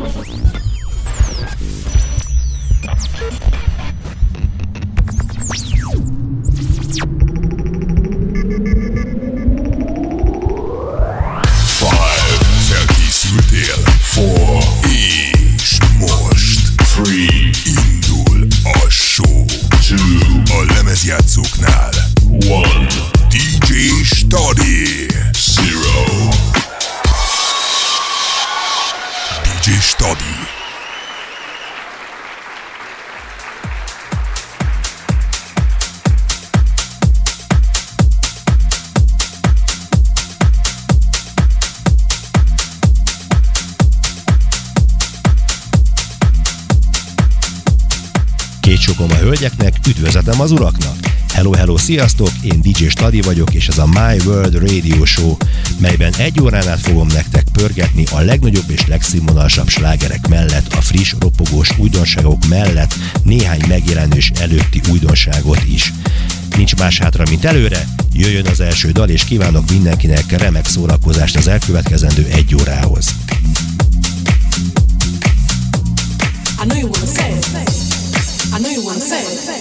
you üdvözletem az uraknak! Hello, hello, sziasztok! Én DJ Stadi vagyok, és ez a My World Radio Show, melyben egy órán át fogom nektek pörgetni a legnagyobb és legszínvonalasabb slágerek mellett, a friss, ropogós újdonságok mellett néhány megjelenős előtti újdonságot is. Nincs más hátra, mint előre, jöjjön az első dal, és kívánok mindenkinek remek szórakozást az elkövetkezendő egy órához. I know you wanna say it. I know you wanna say it.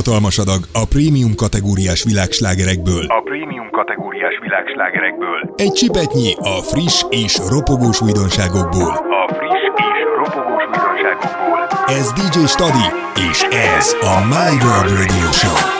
Hatalmas adag a prémium kategóriás világslágerekből. A prémium kategóriás világslágerekből. Egy csipetnyi a friss és ropogós újdonságokból. A friss és ropogós újdonságokból. Ez DJ Stadi, és ez a My World Radio Show.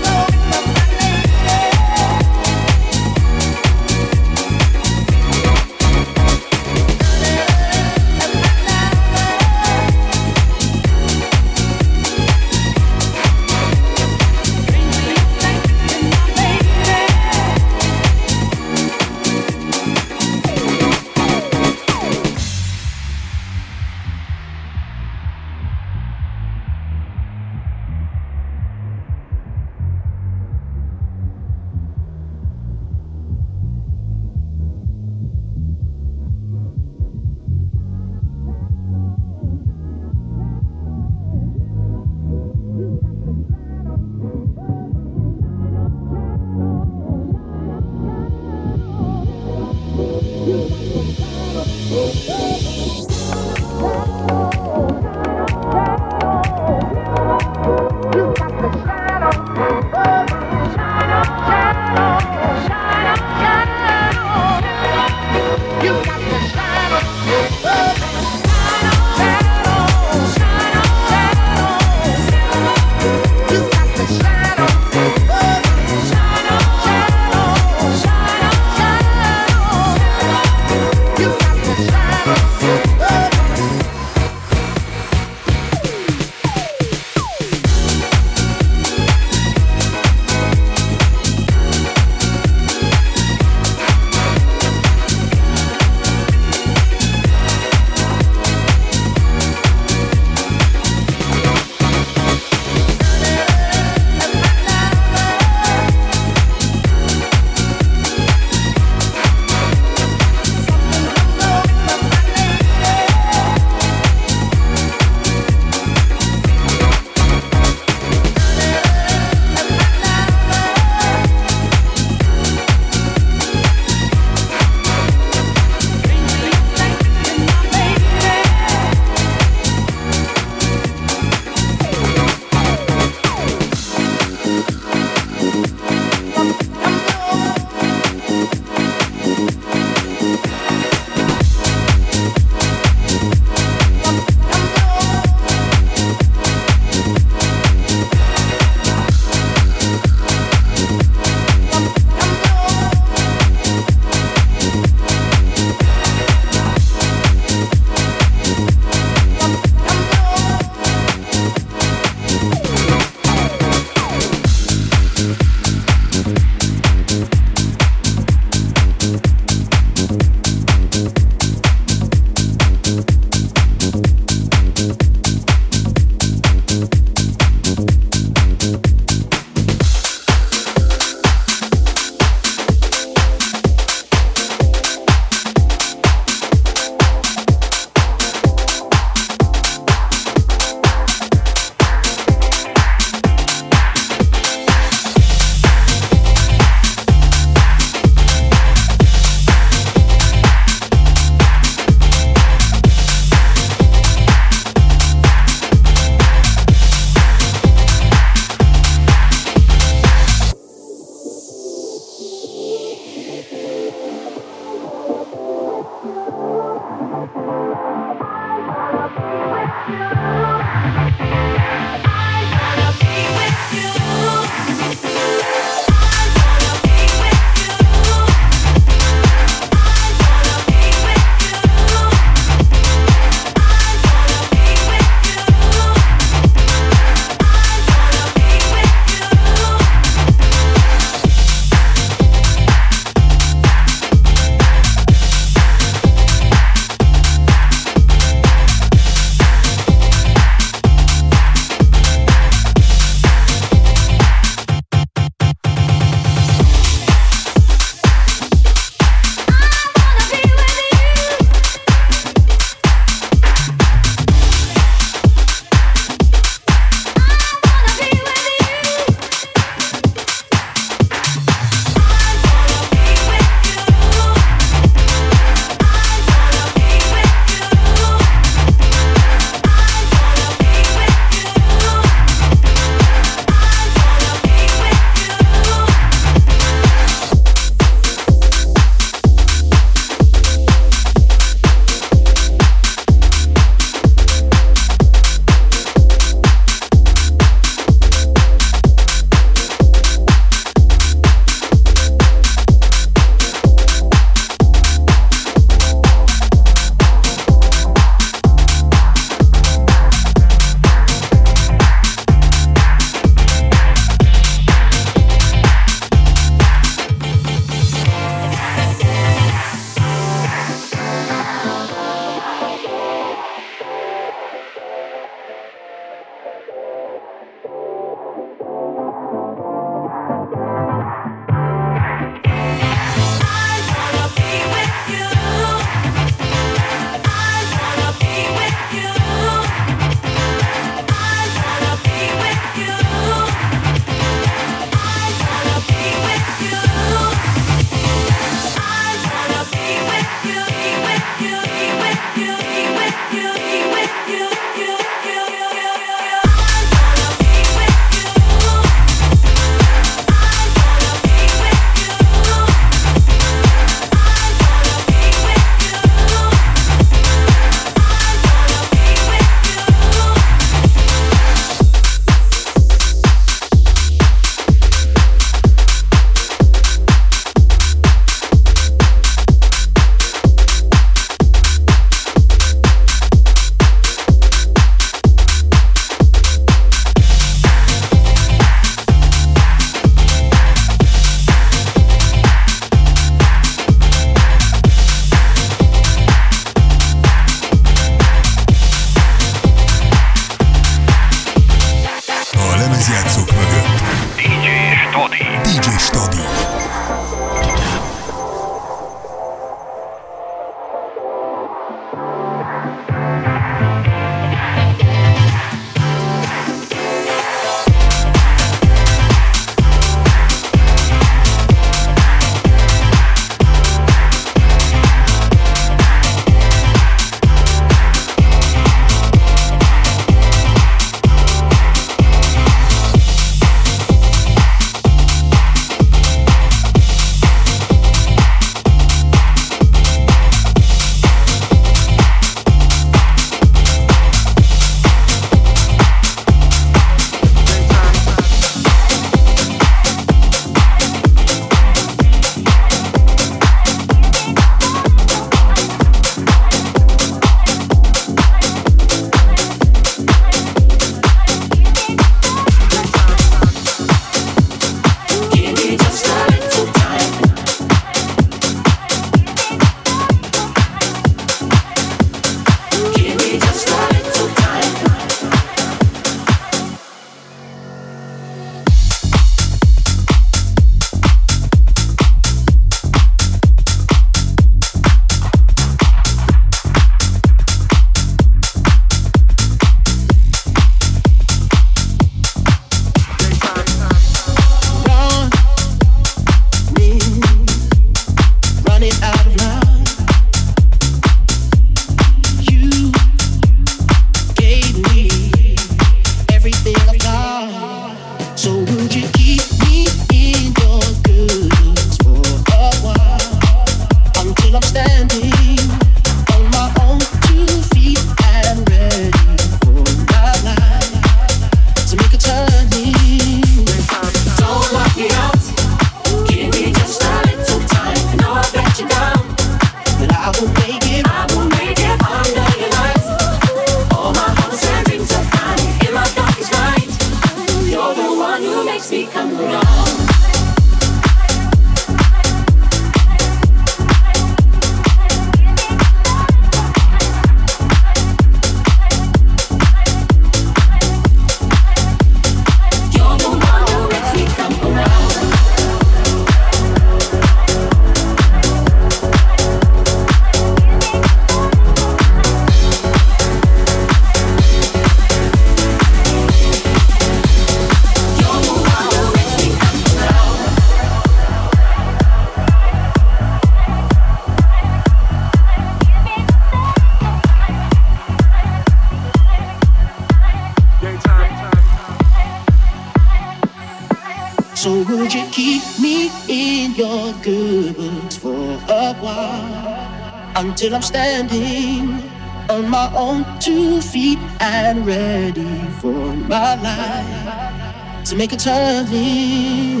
Till I'm standing on my own two feet and ready for my life to make a turning.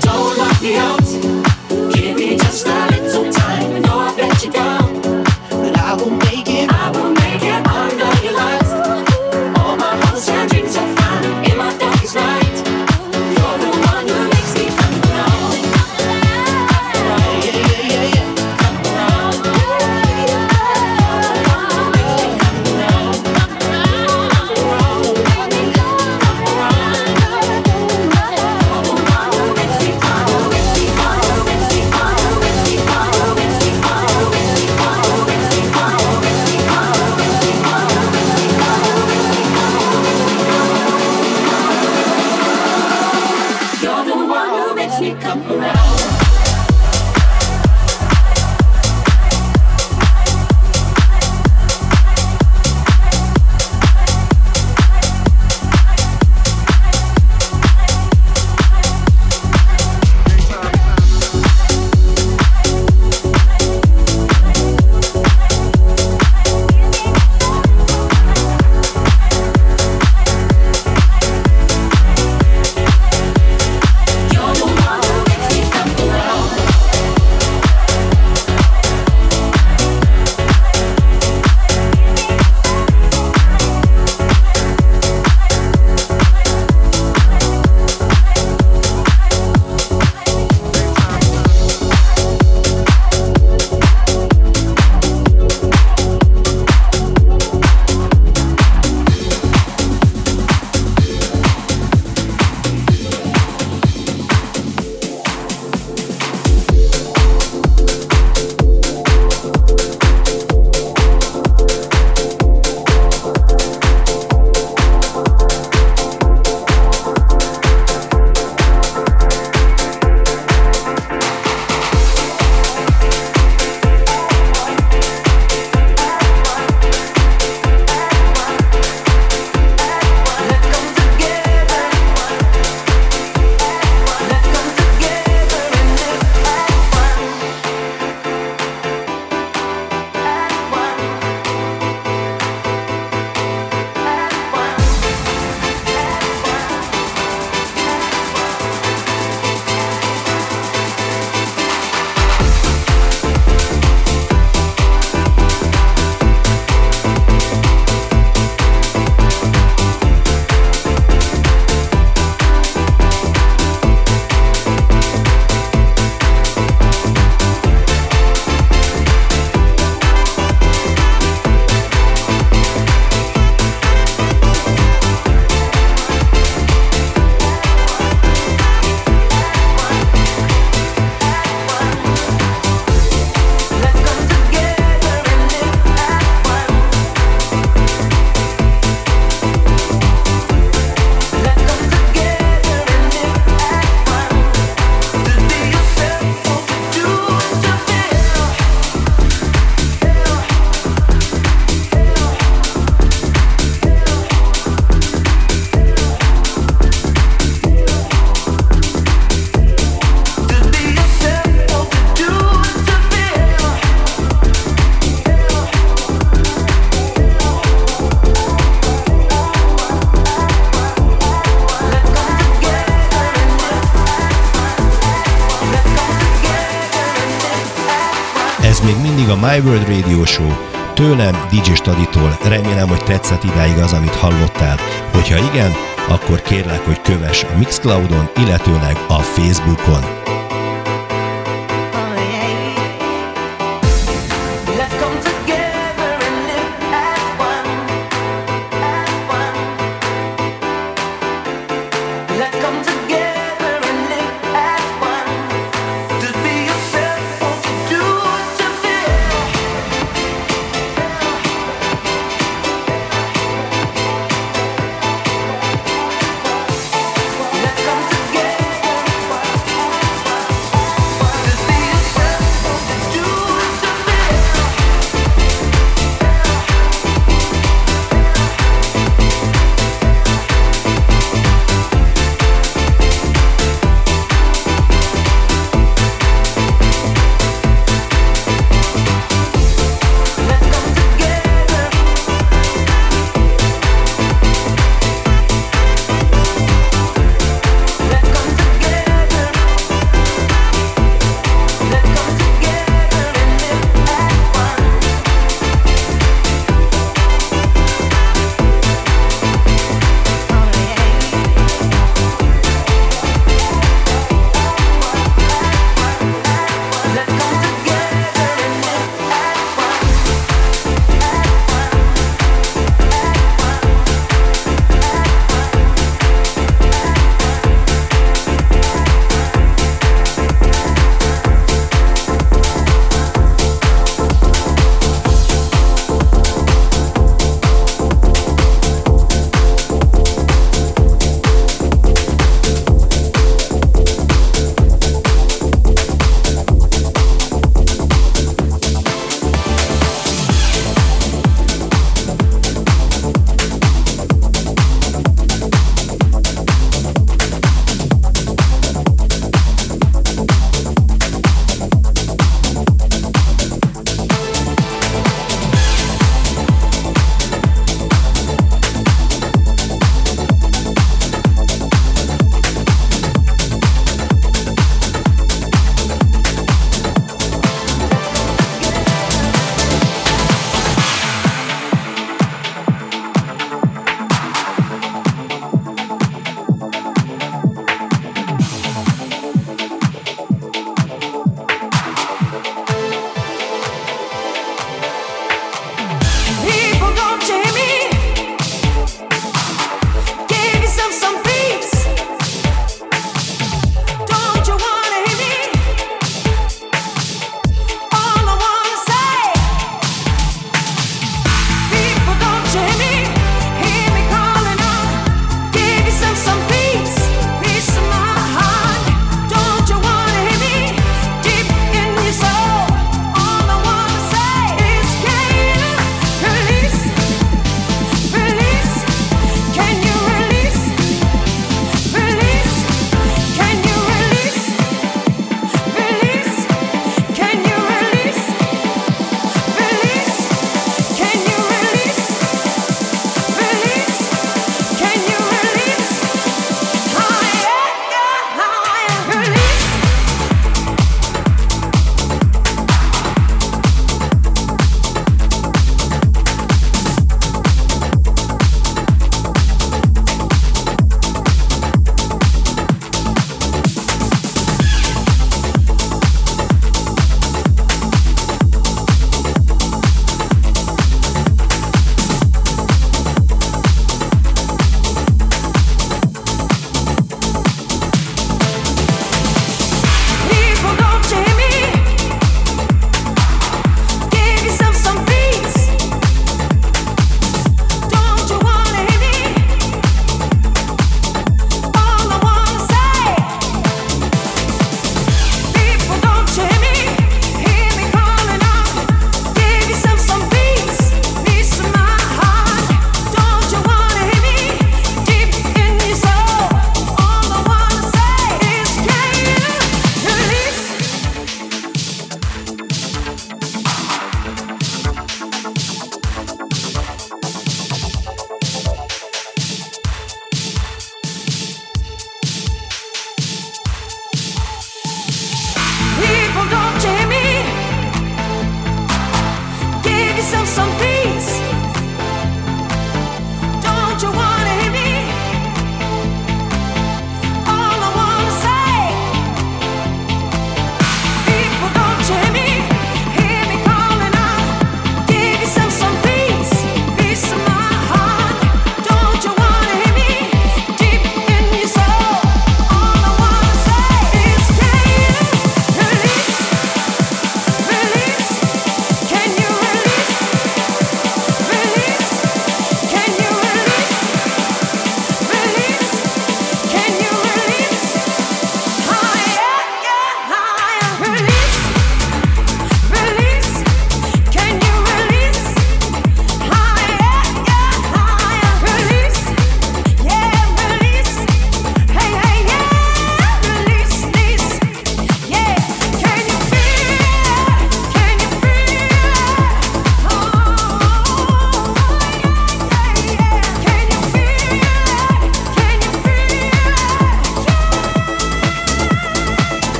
Don't lock me out. Give me just a little time. I know I've let you down, My World Radio Show, tőlem, DJ Staditól. Remélem, hogy tetszett idáig az, amit hallottál. Hogyha igen, akkor kérlek, hogy kövess a Mixcloudon, illetőleg a Facebookon.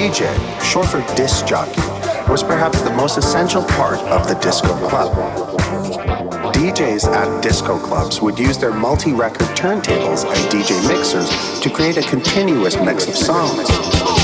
DJ, short for disc jockey, was perhaps the most essential part of the disco club. DJs at disco clubs would use their multi record turntables and DJ mixers to create a continuous mix of songs.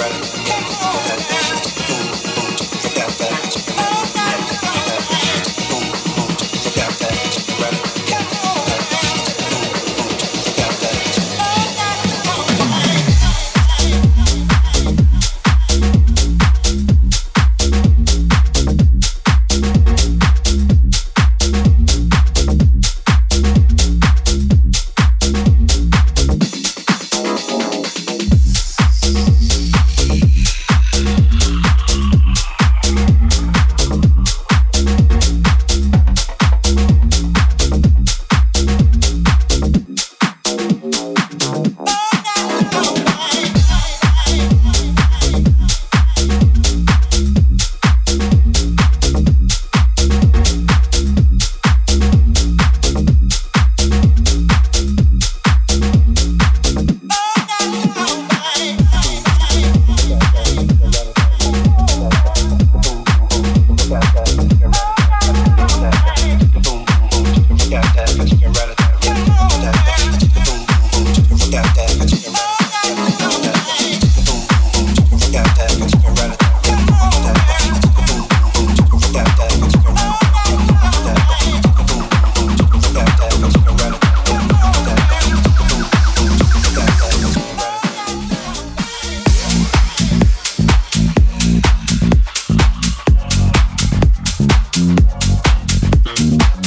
Right.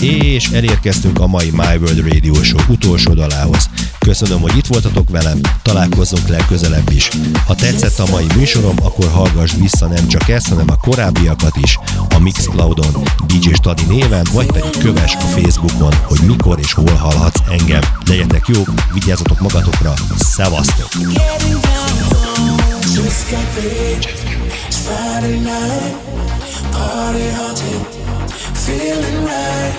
És elérkeztünk a mai My World Radio Show utolsó dalához. Köszönöm, hogy itt voltatok velem, találkozunk legközelebb is. Ha tetszett a mai műsorom, akkor hallgass vissza nem csak ezt, hanem a korábbiakat is a Mixcloudon, DJ Stadi néven, vagy pedig kövess a Facebookon, hogy mikor és hol hallhatsz engem. Legyetek jók, vigyázzatok magatokra, szevasztok! Friday night, party haunted, feeling right.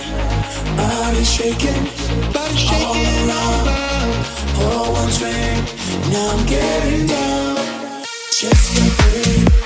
Body shaking, body shaking all around. Pour one now I'm getting down. Just your breath.